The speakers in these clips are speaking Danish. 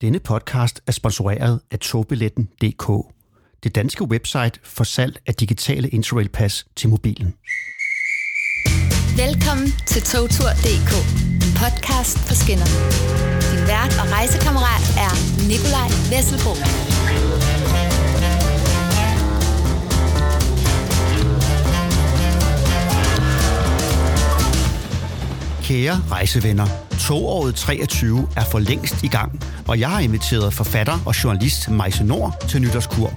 Denne podcast er sponsoreret af togbilletten.dk, det danske website for salg af digitale interrailpas til mobilen. Velkommen til togtur.dk, en podcast for skinner. Din vært og rejsekammerat er Nikolaj Vesselbo. Kære rejsevenner, togåret 23 er for længst i gang, og jeg har inviteret forfatter og journalist Majse Nord til nytårskur.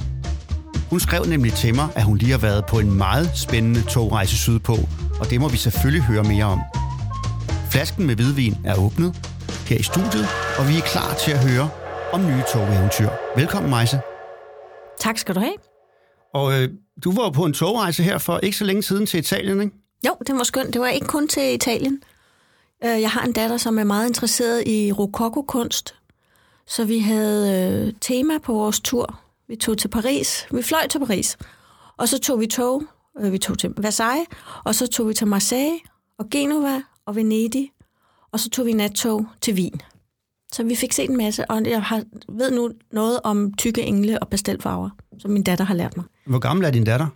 Hun skrev nemlig til mig, at hun lige har været på en meget spændende togrejse sydpå, og det må vi selvfølgelig høre mere om. Flasken med hvidvin er åbnet her i studiet, og vi er klar til at høre om nye togeventyr. Velkommen, Majse. Tak skal du have. Og øh, du var på en togrejse her for ikke så længe siden til Italien, ikke? Jo, det var skønt. Det var ikke kun til Italien. Øh, Jeg har en datter, som er meget interesseret i rokokokunst, så vi havde øh, tema på vores tur. Vi tog til Paris. Vi fløj til Paris. Og så tog vi tog. Øh, Vi tog til Versailles, og så tog vi til Marseille, og Genova, og Venedig, og så tog vi nattog til Wien. Så vi fik set en masse, og jeg har, ved nu noget om tykke engle og pastelfarver, som min datter har lært mig. Hvor gammel er din datter?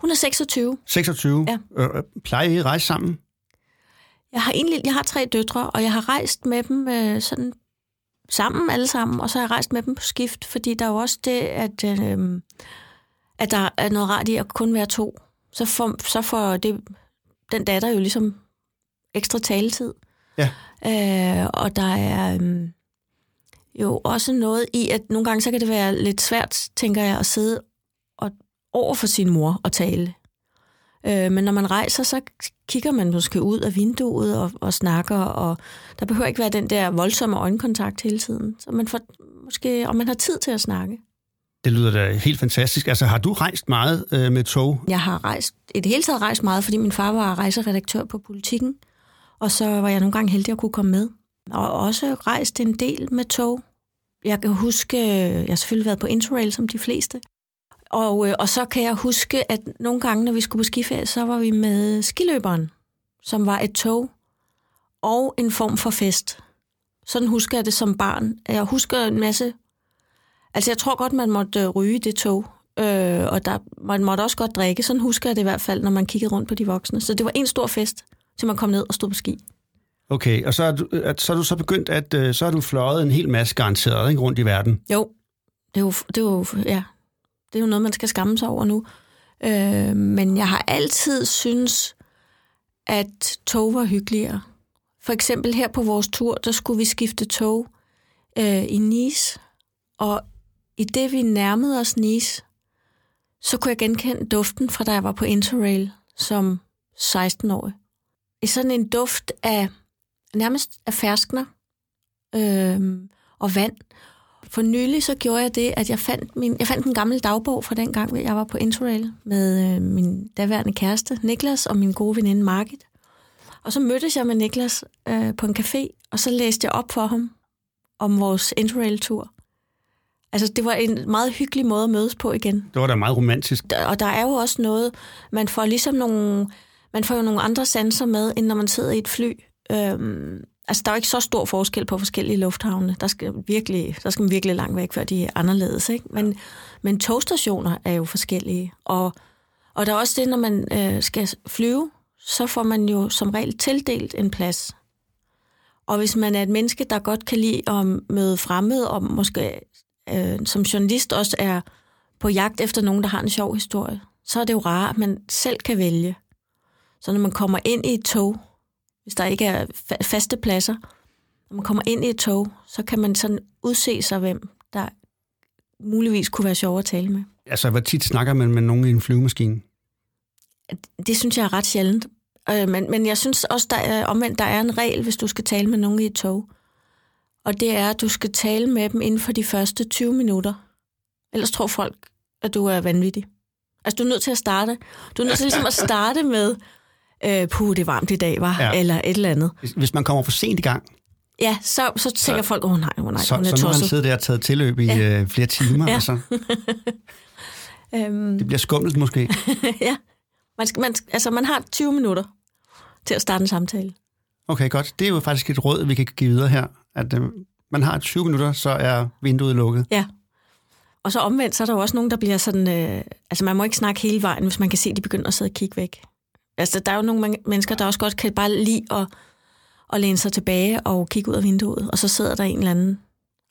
Hun er 26. 26. Ja. Øh, øh, plejer I at rejse sammen? Jeg har egentlig jeg har tre døtre, og jeg har rejst med dem øh, sådan sammen alle sammen, og så har jeg rejst med dem på skift, fordi der er jo også det, at, øh, at der er noget rart i at kun være to. Så får, så får det, den datter jo ligesom ekstra taletid. Ja. Øh, og der er øh, jo også noget i, at nogle gange så kan det være lidt svært, tænker jeg, at sidde og, over for sin mor og tale. Øh, men når man rejser, så kigger man måske ud af vinduet og, og snakker, og der behøver ikke være den der voldsomme øjenkontakt hele tiden. Så man får måske, og man har tid til at snakke. Det lyder da helt fantastisk. Altså, har du rejst meget øh, med tog? Jeg har rejst, i det hele taget rejst meget, fordi min far var rejseredaktør på politikken, og så var jeg nogle gange heldig at kunne komme med. Og også rejst en del med tog. Jeg kan huske, jeg har selvfølgelig været på Interrail som de fleste, og, øh, og så kan jeg huske, at nogle gange, når vi skulle på skiferie, så var vi med skiløberen, som var et tog og en form for fest. Sådan husker jeg det som barn. Jeg husker en masse... Altså, jeg tror godt, man måtte øh, ryge det tog, øh, og der, man måtte også godt drikke. Sådan husker jeg det i hvert fald, når man kiggede rundt på de voksne. Så det var en stor fest, til man kom ned og stod på ski. Okay, og så er du, at, så er du så begyndt, at øh, så har du fløjet en hel masse garanteret ikke, rundt i verden. Jo, det er jo, det er jo, ja, det er jo noget, man skal skamme sig over nu. Øh, men jeg har altid synes, at tog var hyggeligere. For eksempel her på vores tur, der skulle vi skifte tog øh, i Nice, og i det vi nærmede os Nice, så kunne jeg genkende duften fra da jeg var på Interrail som 16-årig. I sådan en duft af nærmest af ferskner øh, og vand. For nylig så gjorde jeg det, at jeg fandt, min, jeg fandt en gammel dagbog fra den gang, jeg var på Interrail med øh, min daværende kæreste Niklas og min gode veninde Margit. Og så mødtes jeg med Niklas øh, på en café, og så læste jeg op for ham om vores Interrail-tur. Altså, det var en meget hyggelig måde at mødes på igen. Det var da meget romantisk. Og der er jo også noget, man får ligesom nogle, man får jo nogle andre sanser med, end når man sidder i et fly. Øhm, altså, der er jo ikke så stor forskel på forskellige lufthavne. Der skal, virkelig, der skal man virkelig langt væk, før de er anderledes. Ikke? Men, men togstationer er jo forskellige. Og, og der er også det, når man øh, skal flyve, så får man jo som regel tildelt en plads. Og hvis man er et menneske, der godt kan lide at møde fremmede, og måske øh, som journalist også er på jagt efter nogen, der har en sjov historie, så er det jo rart, at man selv kan vælge. Så når man kommer ind i et tog, hvis der ikke er fa- faste pladser, når man kommer ind i et tog, så kan man sådan udse sig, hvem der muligvis kunne være sjov at tale med. Altså, hvor tit snakker man med nogen i en flyvemaskine? Det synes jeg er ret sjældent. Øh, men, men jeg synes også, der er, omvendt, der er en regel, hvis du skal tale med nogen i et tog. Og det er, at du skal tale med dem inden for de første 20 minutter. Ellers tror folk, at du er vanvittig. Altså, du er nødt til at starte. Du er nødt til ligesom at starte med, øh, puh, det er varmt i dag, var Ja. eller et eller andet. Hvis- man kommer for sent i gang, Ja, så, så tænker folk, åh oh, nej, oh, nej, så, hun er så nu har han siddet der og taget tilløb i ja. Øh, flere timer. Ja. Altså, Øhm, det bliver skummelt måske. ja. Man, skal, man, altså, man har 20 minutter til at starte en samtale. Okay, godt. Det er jo faktisk et råd, vi kan give videre her. At, øh, man har 20 minutter, så er vinduet lukket. Ja. Og så omvendt, så er der jo også nogen, der bliver sådan... Øh, altså, man må ikke snakke hele vejen, hvis man kan se, at de begynder at sidde og kigge væk. Altså, der er jo nogle mennesker, der også godt kan bare lide at, at læne sig tilbage og kigge ud af vinduet, og så sidder der en eller anden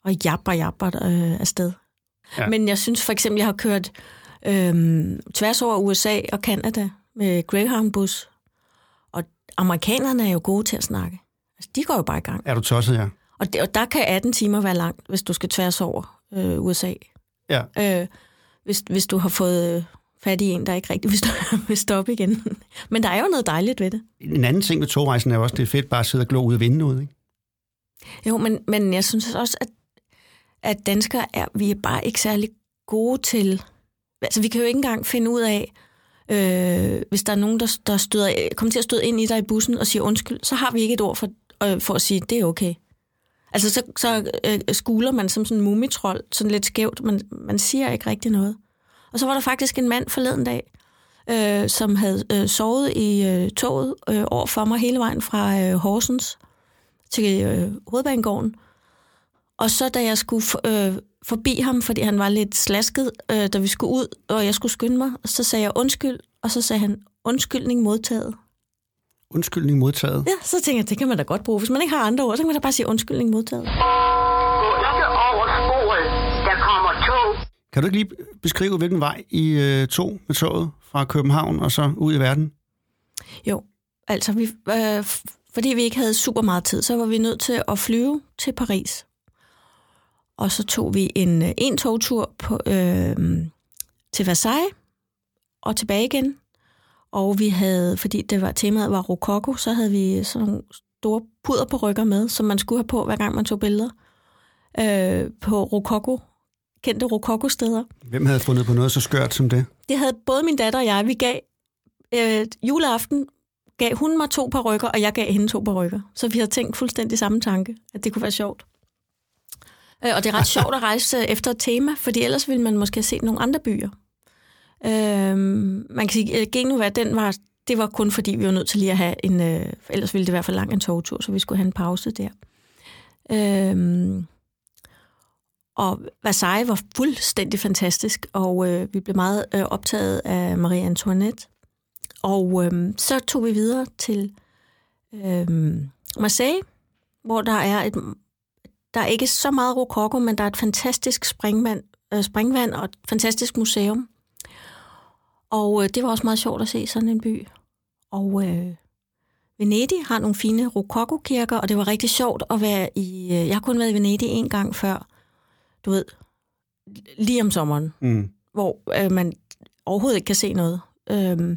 og japper, japper øh, afsted. Ja. Men jeg synes for eksempel, jeg har kørt øh, tværs over USA og Canada med Greyhound-bus, og amerikanerne er jo gode til at snakke. Altså, de går jo bare i gang. Er du tosset, ja? Og, det, og der kan 18 timer være langt, hvis du skal tværs over øh, USA. Ja. Øh, hvis, hvis du har fået fat i en, der ikke rigtig vil, stå, vil stoppe igen. Men der er jo noget dejligt ved det. En anden ting ved togrejsen er jo også, det er fedt bare at sidde og glo ud af vinduet, ikke? Jo, men, men jeg synes også, at, at danskere er, vi er bare ikke særlig gode til... Altså, vi kan jo ikke engang finde ud af, øh, hvis der er nogen, der, der støder, kommer til at støde ind i dig i bussen og siger undskyld, så har vi ikke et ord for, øh, for at sige, det er okay. Altså, så, så øh, skuler man som sådan en mumitrol, sådan lidt skævt, men man siger ikke rigtig noget. Og så var der faktisk en mand forleden dag, øh, som havde øh, sovet i øh, toget øh, over for mig hele vejen fra øh, Horsens til øh, hovedbanegården. Og så da jeg skulle øh, forbi ham, fordi han var lidt slasket, øh, da vi skulle ud, og jeg skulle skynde mig, så sagde jeg undskyld, og så sagde han undskyldning modtaget. Undskyldning modtaget. Ja, så tænkte jeg, det kan man da godt bruge. Hvis man ikke har andre ord, så kan man da bare sige undskyldning modtaget. Kan du ikke lige beskrive, hvilken vej I øh, tog med toget fra København og så ud i verden? Jo, altså vi, øh, fordi vi ikke havde super meget tid, så var vi nødt til at flyve til Paris. Og så tog vi en, øh, en togtur på, øh, til Versailles og tilbage igen. Og vi havde, fordi det var, temaet var rokoko, så havde vi sådan nogle store puder på rykker med, som man skulle have på, hver gang man tog billeder øh, på rokoko, kendte rokoko-steder. Hvem havde fundet på noget så skørt som det? Det havde både min datter og jeg. Vi gav øh, juleaften, gav hun mig to par rykker, og jeg gav hende to par rykker. Så vi havde tænkt fuldstændig samme tanke, at det kunne være sjovt. Øh, og det er ret sjovt at rejse øh, efter et tema, fordi ellers ville man måske have set nogle andre byer. Øh, man kan sige, at Genova, den var, det var kun fordi, vi var nødt til lige at have en... Øh, ellers ville det være for lang en togtur, så vi skulle have en pause der. Øh, og Versailles var fuldstændig fantastisk, og øh, vi blev meget øh, optaget af Marie Antoinette. Og øh, så tog vi videre til øh, Marseille, hvor der er et der er ikke så meget rokoko, men der er et fantastisk springvand, øh, springvand og et fantastisk museum. Og øh, det var også meget sjovt at se sådan en by. Og øh, Venedig har nogle fine rokoko-kirker, og det var rigtig sjovt at være i... Øh, jeg har kun været i Venedig en gang før, du ved, lige om sommeren, Mm. hvor øh, man overhovedet ikke kan se noget øh,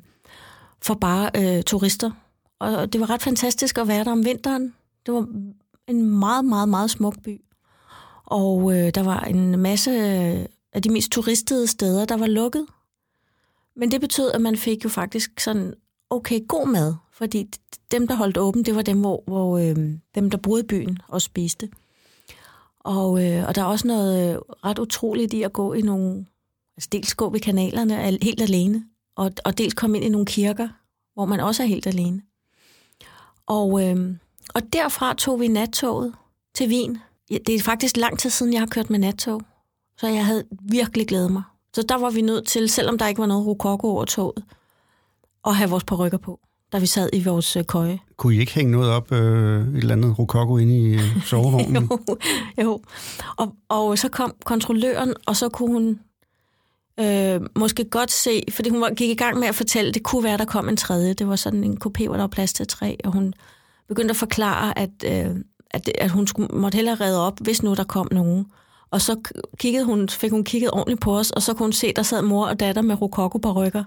for bare øh, turister. Og det var ret fantastisk at være der om vinteren. Det var en meget, meget, meget smuk by. Og øh, der var en masse øh, af de mest turistede steder, der var lukket. Men det betød, at man fik jo faktisk sådan okay god mad. Fordi dem, der holdt åben, det var dem, hvor, hvor øh, dem, der boede i byen og spiste. Og, øh, og der er også noget øh, ret utroligt i at gå i nogle... Altså dels gå ved kanalerne helt alene, og, og dels komme ind i nogle kirker, hvor man også er helt alene. Og, øh, og derfra tog vi nattoget til Wien. Det er faktisk lang tid siden, jeg har kørt med nattog, så jeg havde virkelig glædet mig. Så der var vi nødt til, selvom der ikke var noget rokoko over toget, at have vores parrykker på, da vi sad i vores øh, køje. Kunne I ikke hænge noget op, øh, et eller andet rokoko inde i øh, sovevognen? jo, jo. Og, og så kom kontrolløren, og så kunne hun øh, måske godt se, fordi hun gik i gang med at fortælle, det kunne være, der kom en tredje. Det var sådan en kopé, hvor der var plads til tre, og hun begyndte at forklare, at, øh, at, at hun skulle, måtte hellere redde op, hvis nu der kom nogen. Og så kiggede hun, fik hun kigget ordentligt på os, og så kunne hun se, der sad mor og datter med rokoko på rykker.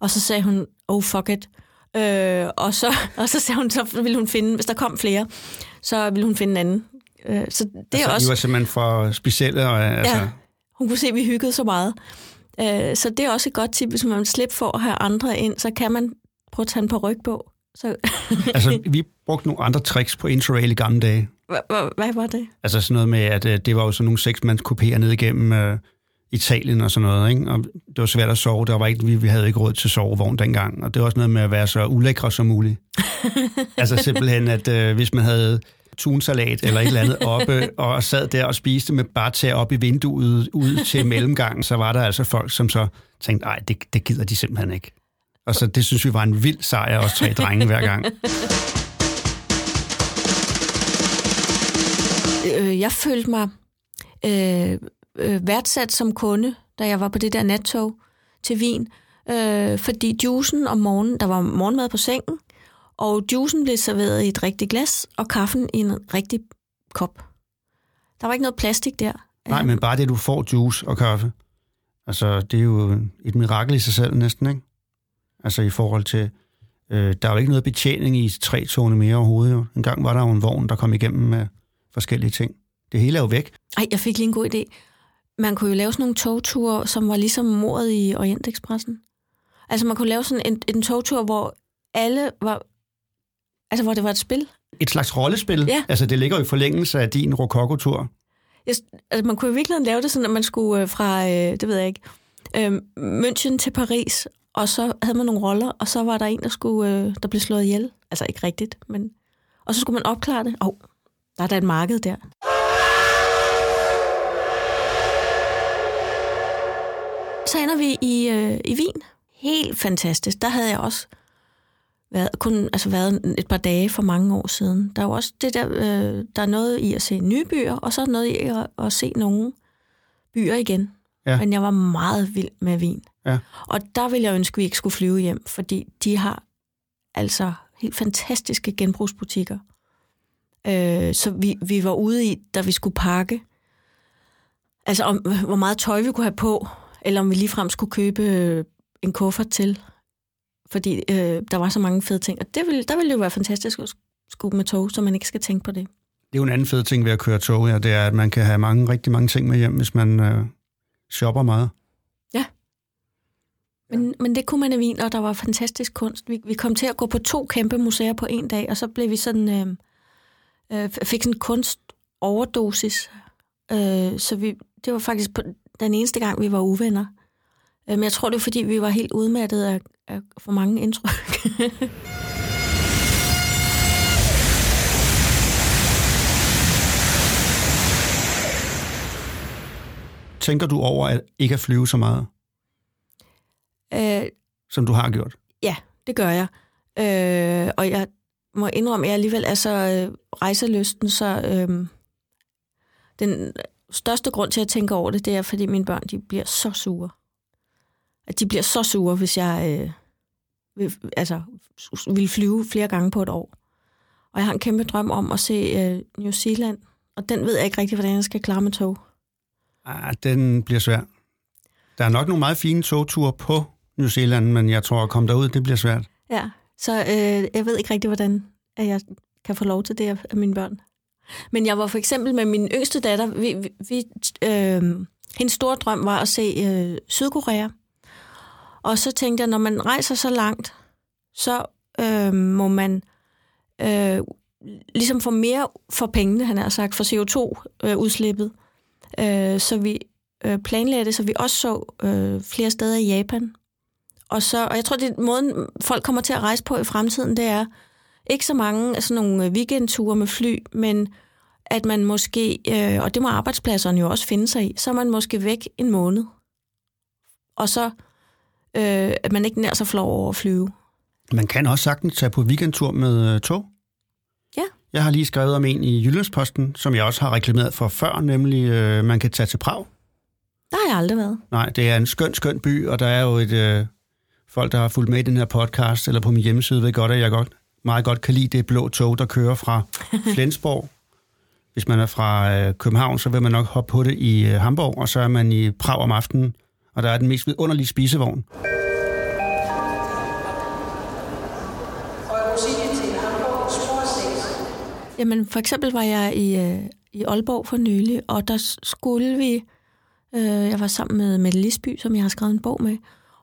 Og så sagde hun, oh fuck it. Øh, og, så, og så sagde hun, så ville hun finde, hvis der kom flere, så ville hun finde en anden. Øh, så det altså, er også... I var simpelthen for specielle, og altså, Ja, hun kunne se, at vi hyggede så meget. Øh, så det er også et godt tip, hvis man vil slippe for at have andre ind, så kan man prøve at tage en par ryg på. Så, altså, vi brugte nogle andre tricks på Interrail i gamle dage. hvad var det? Altså sådan noget med, at øh, det var jo sådan nogle seksmandskopéer ned igennem øh, Italien og sådan noget, ikke? Og det var svært at sove. Der var ikke, vi, vi havde ikke råd til sovevogn dengang. Og det var også noget med at være så ulækre som muligt. altså simpelthen, at øh, hvis man havde tunsalat eller et eller andet oppe, og sad der og spiste med bare tage op i vinduet ud til mellemgangen, så var der altså folk, som så tænkte, nej, det, det gider de simpelthen ikke. Og så det synes vi var en vild sejr, os tre drenge hver gang. Øh, jeg følte mig øh, øh, værdsat som kunde, da jeg var på det der nattog til Wien, øh, fordi juicen om morgenen, der var morgenmad på sengen, og juicen blev serveret i et rigtigt glas, og kaffen i en rigtig kop. Der var ikke noget plastik der. Nej, men bare det, du får juice og kaffe. Altså, det er jo et mirakel i sig selv næsten, ikke? Altså i forhold til, øh, der er jo ikke noget betjening i tre togene mere overhovedet. Jo. En gang var der jo en vogn, der kom igennem med forskellige ting. Det hele er jo væk. Ej, jeg fik lige en god idé. Man kunne jo lave sådan nogle togture, som var ligesom mordet i Orientekspressen. Altså man kunne lave sådan en, en togtur, hvor alle var... Altså hvor det var et spil. Et slags rollespil. Ja. Altså det ligger jo i forlængelse af din rokokotur. Jeg, altså man kunne jo virkelig lave det sådan, at man skulle øh, fra, øh, det ved jeg ikke, øh, München til Paris, og så havde man nogle roller, og så var der en, der, skulle, øh, der blev slået ihjel. Altså ikke rigtigt, men... Og så skulle man opklare det. Åh, oh, der er da et marked der. Så ender vi i, øh, i Wien. Helt fantastisk. Der havde jeg også været, kun altså været et par dage for mange år siden. Der er jo også det der, øh, der er noget i at se nye byer, og så er noget i at, at se nogle byer igen. Ja. Men jeg var meget vild med Wien. Ja. Og der ville jeg ønske, at vi ikke skulle flyve hjem, fordi de har altså helt fantastiske genbrugsbutikker. Øh, så vi, vi var ude i, da vi skulle pakke, altså om, hvor meget tøj vi kunne have på, eller om vi ligefrem skulle købe øh, en kuffert til, fordi øh, der var så mange fede ting. Og det ville, der ville jo være fantastisk at skubbe med tog, så man ikke skal tænke på det. Det er jo en anden fed ting ved at køre tog, ja, det er, at man kan have mange, rigtig mange ting med hjem, hvis man øh, shopper meget. Men, men det kunne man i Wien, og der var fantastisk kunst. Vi, vi kom til at gå på to kæmpe museer på en dag, og så blev vi sådan, øh, øh, fik sådan en kunstoverdosis. Øh, så vi, det var faktisk på, den eneste gang, vi var uvenner. Øh, men jeg tror, det var, fordi vi var helt udmattet af, af for mange indtryk. Tænker du over at ikke at flyve så meget, øh, som du har gjort? Ja, det gør jeg. Øh, og jeg må indrømme, at jeg alligevel er så øh, rejseløsten, så øh, den største grund til at tænke over det, det er, fordi mine børn de bliver så sure. At de bliver så sure, hvis jeg øh, vil, altså, vil flyve flere gange på et år. Og jeg har en kæmpe drøm om at se øh, New Zealand, og den ved jeg ikke rigtig, hvordan jeg skal klare med tog. Ah, den bliver svær. Der er nok nogle meget fine togture på New Zealand, men jeg tror, at komme derud, det bliver svært. Ja, så øh, jeg ved ikke rigtig, hvordan at jeg kan få lov til det af mine børn. Men jeg var for eksempel med min yngste datter, vi, vi, vi, øh, hendes store drøm var at se øh, Sydkorea. Og så tænkte jeg, når man rejser så langt, så øh, må man øh, ligesom få mere for pengene, han har sagt, for CO2-udslippet. Øh, øh, så vi øh, planlagde det, så vi også så øh, flere steder i Japan. Og, så, og jeg tror, det er måden, folk kommer til at rejse på i fremtiden, det er ikke så mange af sådan nogle weekendture med fly, men at man måske, øh, og det må arbejdspladserne jo også finde sig i, så er man måske væk en måned. Og så øh, at man ikke nær så flov over at flyve. Man kan også sagtens tage på weekendtur med øh, tog. Ja. Jeg har lige skrevet om en i Jyllandsposten, som jeg også har reklameret for før, nemlig øh, man kan tage til Prag. Der har jeg aldrig været. Nej, det er en skøn, skøn by, og der er jo et... Øh, folk, der har fulgt med i den her podcast, eller på min hjemmeside, ved godt, at jeg godt, meget godt kan lide det blå tog, der kører fra Flensborg. Hvis man er fra øh, København, så vil man nok hoppe på det i øh, Hamburg, og så er man i Prag om aftenen, og der er den mest vidunderlige spisevogn. Jamen, for eksempel var jeg i, øh, i Aalborg for nylig, og der skulle vi, øh, jeg var sammen med Mette Lisby, som jeg har skrevet en bog med,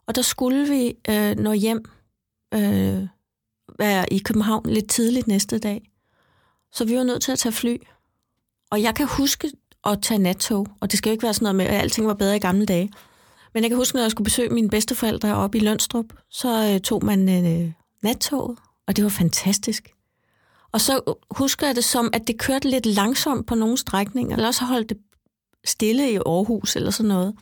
og der skulle vi øh, nå hjem, øh, være i København lidt tidligt næste dag. Så vi var nødt til at tage fly. Og jeg kan huske at tage nattog, og det skal jo ikke være sådan noget med, at alting var bedre i gamle dage. Men jeg kan huske, når jeg skulle besøge mine bedsteforældre oppe i Lønstrup, så øh, tog man øh, nattoget, og det var fantastisk. Og så husker jeg det som, at det kørte lidt langsomt på nogle strækninger, eller også holdt det stille i Aarhus eller sådan noget.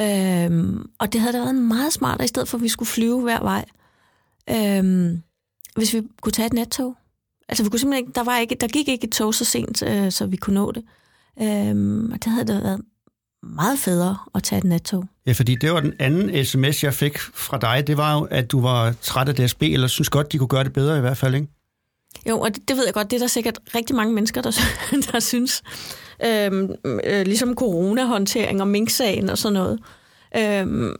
Øhm, og det havde da været meget smartere, i stedet for at vi skulle flyve hver vej. Øhm, hvis vi kunne tage et nattog. Altså, vi kunne simpelthen ikke, der, var ikke, der gik ikke et tog så sent, øh, så vi kunne nå det. Øhm, og det havde da været meget federe at tage et nattog. Ja, fordi det var den anden sms, jeg fik fra dig. Det var jo, at du var træt af DSB, eller synes godt, de kunne gøre det bedre i hvert fald, ikke? Jo, og det, det ved jeg godt, det er der sikkert rigtig mange mennesker, der, der synes. Øhm, øh, ligesom coronahåndtering og minksagen og sådan noget. Øhm,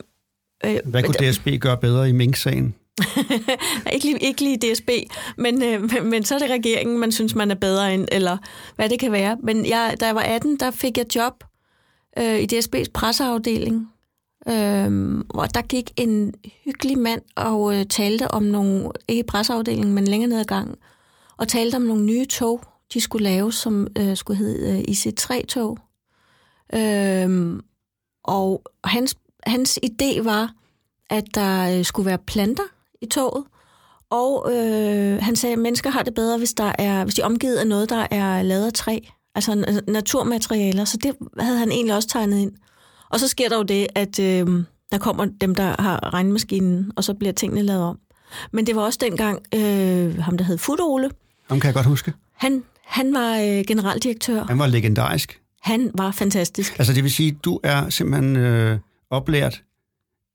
øh, Hvad kunne DSB gøre bedre i minksagen? ikke, lige, ikke lige DSB, men, øh, men så er det regeringen, man synes, man er bedre end, eller hvad det kan være. Men jeg, da jeg var 18, der fik jeg job øh, i DSB's presseafdeling, øh, og der gik en hyggelig mand og øh, talte om nogle, ikke presseafdelingen, men længere ned ad gangen, og talte om nogle nye tog, de skulle lave, som øh, skulle hedde øh, IC3-tog. Øh, og hans, hans idé var, at der øh, skulle være planter i toget, og øh, han sagde, at mennesker har det bedre, hvis, der er, hvis de er omgivet af noget, der er lavet af træ, altså naturmaterialer. Så det havde han egentlig også tegnet ind. Og så sker der jo det, at øh, der kommer dem, der har regnmaskinen, og så bliver tingene lavet om. Men det var også dengang, øh, ham der hed Fudole. Ham kan jeg godt huske. Han, han var øh, generaldirektør. Han var legendarisk. Han var fantastisk. Altså det vil sige, du er simpelthen øh, oplært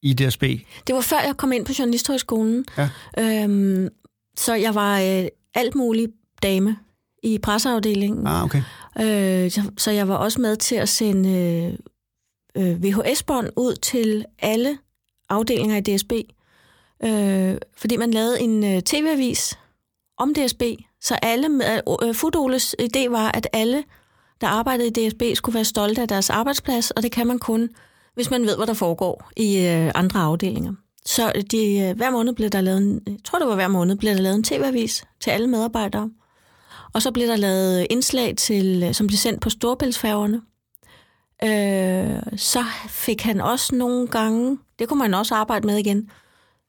i DSB? Det var før jeg kom ind på Journalisthøjskolen. Ja. Øhm, så jeg var øh, alt muligt dame i presseafdelingen. Ah, okay. Øh, så, så jeg var også med til at sende øh, øh VHS-bånd ud til alle afdelinger i DSB. Øh, fordi man lavede en øh, tv-avis om DSB, så alle, øh, Fudoles idé var, at alle, der arbejdede i DSB, skulle være stolte af deres arbejdsplads, og det kan man kun, hvis man ved, hvad der foregår i øh, andre afdelinger. Så de, øh, hver måned blev der lavet, en, jeg tror det var hver måned, blev der lavet en tv-avis til alle medarbejdere. Og så blev der lavet indslag, til, øh, som blev sendt på storbæltsfærgerne. Øh, så fik han også nogle gange, det kunne man også arbejde med igen,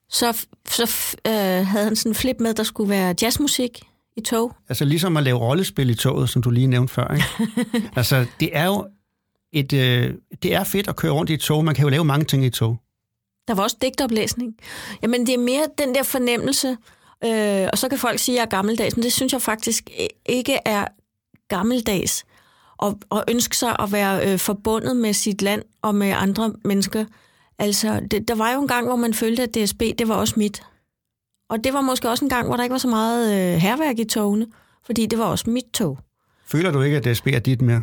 så, så øh, havde han sådan en flip med, der skulle være jazzmusik i tog. Altså ligesom at lave rollespil i toget, som du lige nævnte før. Ikke? altså det er jo et, øh, det er fedt at køre rundt i et tog. Man kan jo lave mange ting i et tog. Der var også digtoplæsning. Jamen det er mere den der fornemmelse, øh, og så kan folk sige, at jeg er gammeldags, men det synes jeg faktisk ikke er gammeldags. Og, og ønske sig at være øh, forbundet med sit land og med andre mennesker. Altså, det, der var jo en gang, hvor man følte, at DSB, det var også mit. Og det var måske også en gang, hvor der ikke var så meget øh, herværk i togene, fordi det var også mit tog. Føler du ikke, at DSB er dit mere?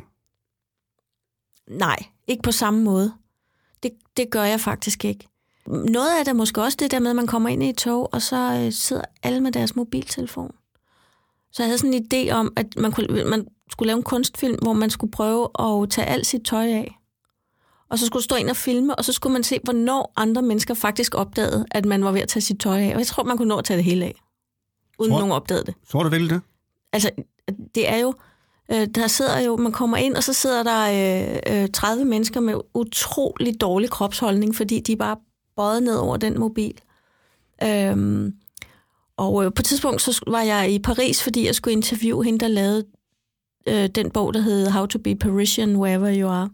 Nej, ikke på samme måde. Det, det gør jeg faktisk ikke. Noget af det er måske også det der med, at man kommer ind i et tog, og så øh, sidder alle med deres mobiltelefon. Så jeg havde sådan en idé om, at man, kunne, man skulle lave en kunstfilm, hvor man skulle prøve at tage alt sit tøj af og så skulle du stå ind og filme, og så skulle man se, hvornår andre mennesker faktisk opdagede, at man var ved at tage sit tøj af. Og jeg tror, man kunne nå at tage det hele af, uden tror, nogen opdagede det. Tror du virkelig det? Altså, det er jo, øh, der sidder jo, man kommer ind, og så sidder der øh, øh, 30 mennesker med utrolig dårlig kropsholdning, fordi de er bare bøjet ned over den mobil. Øhm, og øh, på et tidspunkt så var jeg i Paris, fordi jeg skulle interviewe hende, der lavede øh, den bog, der hed How to be Parisian Wherever You Are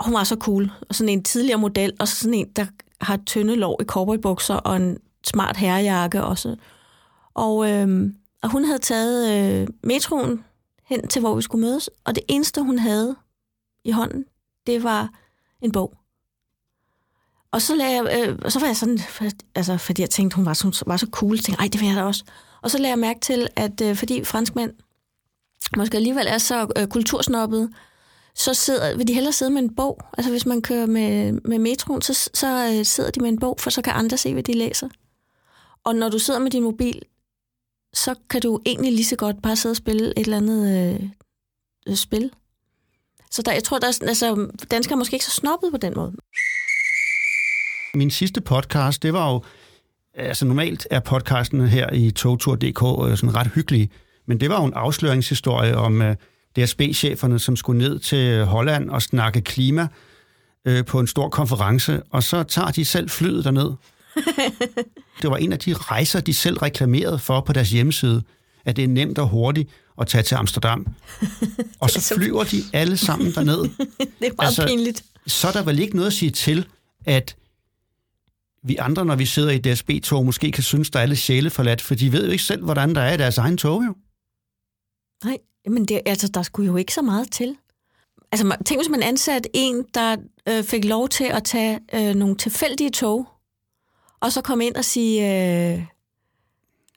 hun var så cool. Og sådan en tidligere model, og så sådan en, der har tynde lår i cowboybukser og en smart herrejakke også. Og, øh, og hun havde taget øh, metroen hen til, hvor vi skulle mødes, og det eneste, hun havde i hånden, det var en bog. Og så, lagde jeg, øh, så var jeg sådan, altså, fordi jeg tænkte, hun var så, var så cool, tænkte, ej, det vil jeg da også. Og så lagde jeg mærke til, at øh, fordi franskmænd måske alligevel er så øh, kultursnoppet, så sidder, vil de hellere sidde med en bog. Altså hvis man kører med, med metroen, så, så øh, sidder de med en bog, for så kan andre se, hvad de læser. Og når du sidder med din mobil, så kan du egentlig lige så godt bare sidde og spille et eller andet øh, spil. Så der, jeg tror, der er, altså, danskere er måske ikke så snobbet på den måde. Min sidste podcast, det var jo, altså normalt er podcasten her i togtur.dk øh, sådan ret hyggelig, men det var jo en afsløringshistorie om, øh, DSB-cheferne, som skulle ned til Holland og snakke klima øh, på en stor konference, og så tager de selv flyet derned det var en af de rejser, de selv reklamerede for på deres hjemmeside, at det er nemt og hurtigt at tage til Amsterdam. Og så så- flyver de alle sammen derned. Det er meget Altså- pinligt. Så er der vel ikke noget at sige til, at vi andre, når vi sidder i DSB-tog, måske kan synes, der er lidt sjæle forladt, for de ved jo ikke selv, hvordan der er i deres egen tog, jo. Nej, men det, altså, der skulle jo ikke så meget til. Altså, tænk hvis man ansatte en, der øh, fik lov til at tage øh, nogle tilfældige tog, og så komme ind og sige, øh,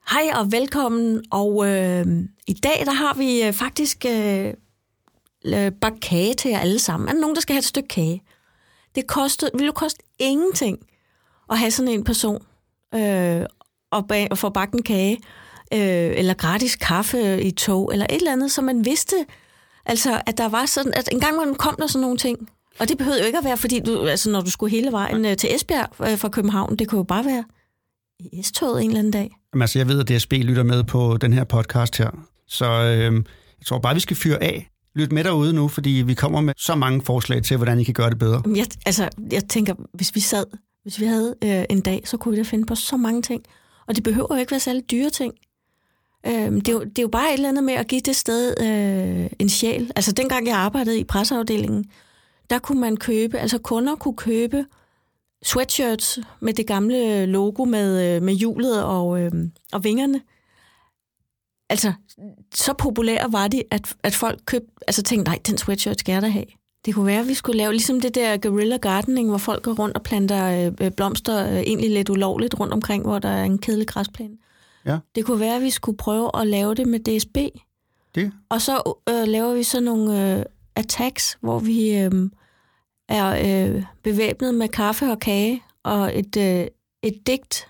hej og velkommen, og øh, i dag der har vi øh, faktisk øh, øh, bagt kage til jer alle sammen. Er der nogen, der skal have et stykke kage? Det kostede, ville jo koste ingenting at have sådan en person øh, og, bag, og få bagt en kage, øh, eller gratis kaffe i tog, eller et eller andet, så man vidste, altså, at der var sådan, at en gang man kom der sådan nogle ting. Og det behøvede jo ikke at være, fordi du, altså, når du skulle hele vejen øh, til Esbjerg øh, fra København, det kunne jo bare være i S-toget en eller anden dag. Jamen, altså, jeg ved, at DSB lytter med på den her podcast her. Så øh, jeg tror bare, vi skal fyre af. Lyt med derude nu, fordi vi kommer med så mange forslag til, hvordan I kan gøre det bedre. Jeg, altså, jeg tænker, hvis vi sad, hvis vi havde øh, en dag, så kunne vi da finde på så mange ting. Og det behøver jo ikke være særlig dyre ting. Øhm, det, er jo, det er jo bare et eller andet med at give det sted øh, en sjæl. Altså dengang jeg arbejdede i presseafdelingen, der kunne man købe, altså kunder kunne købe sweatshirts med det gamle logo med, øh, med hjulet og, øh, og vingerne. Altså, så populære var de, at, at folk købte, altså tænkte, nej, den sweatshirt skal jeg da have. Det kunne være, at vi skulle lave ligesom det der guerrilla gardening, hvor folk går rundt og planter øh, blomster øh, egentlig lidt ulovligt rundt omkring, hvor der er en kedelig græsplæne. Ja. Det kunne være, at vi skulle prøve at lave det med DSB. Det, Og så øh, laver vi så nogle øh, attacks, hvor vi øh, er øh, bevæbnet med kaffe og kage og et, øh, et digt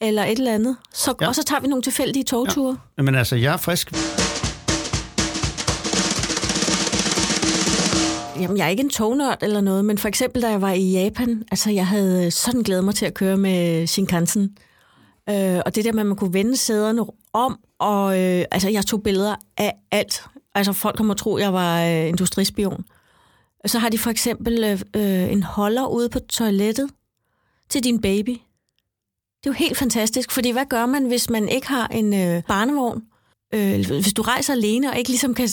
eller et eller andet. Så, Ja. Og så tager vi nogle tilfældige togture. Ja. men altså, jeg er frisk. Jamen, jeg er ikke en tognørd eller noget, men for eksempel, da jeg var i Japan, altså, jeg havde sådan glædet mig til at køre med Shinkansen. Øh, og det der med, at man kunne vende sæderne om, og øh, altså, jeg tog billeder af alt. Altså, folk kommer tro, jeg var øh, industrispion. Så har de for eksempel øh, øh, en holder ude på toilettet til din baby. Det er jo helt fantastisk, fordi hvad gør man, hvis man ikke har en øh, barnevogn? Øh, hvis du rejser alene og ikke ligesom kan,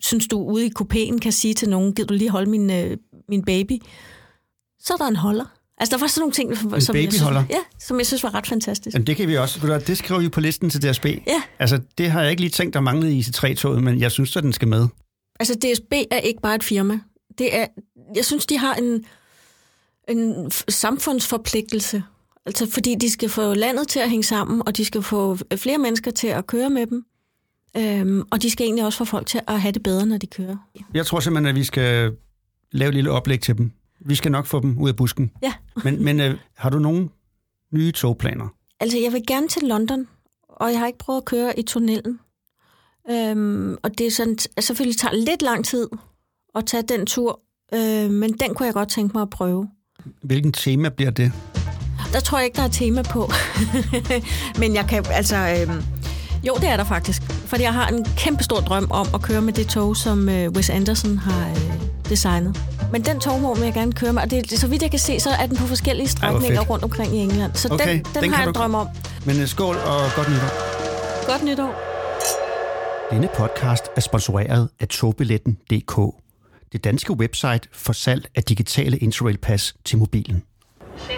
synes du ude i kupéen kan sige til nogen, giv du lige holde min, øh, min baby? Så er der en holder. Altså, der var sådan nogle ting, som, som, jeg synes, ja, som jeg synes var ret fantastisk. Jamen, det kan vi også. Det skriver vi på listen til DSB. Ja. Altså, det har jeg ikke lige tænkt, der manglede i IC3-toget, men jeg synes, at den skal med. Altså, DSB er ikke bare et firma. Det er, jeg synes, de har en, en samfundsforpligtelse. Altså, fordi de skal få landet til at hænge sammen, og de skal få flere mennesker til at køre med dem. Øhm, og de skal egentlig også få folk til at have det bedre, når de kører. Jeg tror simpelthen, at vi skal lave et lille oplæg til dem. Vi skal nok få dem ud af busken. Ja. Men, men øh, har du nogle nye togplaner? Altså, jeg vil gerne til London, og jeg har ikke prøvet at køre i tunnelen. Øhm, og det er sådan, at selvfølgelig tager lidt lang tid at tage den tur, øh, men den kunne jeg godt tænke mig at prøve. Hvilken tema bliver det? Der tror jeg ikke, der er tema på. men jeg kan, altså... Øh, jo, det er der faktisk. Fordi jeg har en kæmpe stor drøm om at køre med det tog, som øh, Wes Anderson har øh, designet. Men den togvogn vil jeg gerne køre med, og det, så vidt jeg kan se, så er den på forskellige strækninger fedt. rundt omkring i England. Så Okay, den, den den, kan har jeg du- drøm om. Men øh, skål og godt nytår. Godt nytår. Denne podcast er sponsoreret af togbilletten.dk, det danske website for salg af digitale Interrail-pas til mobilen. City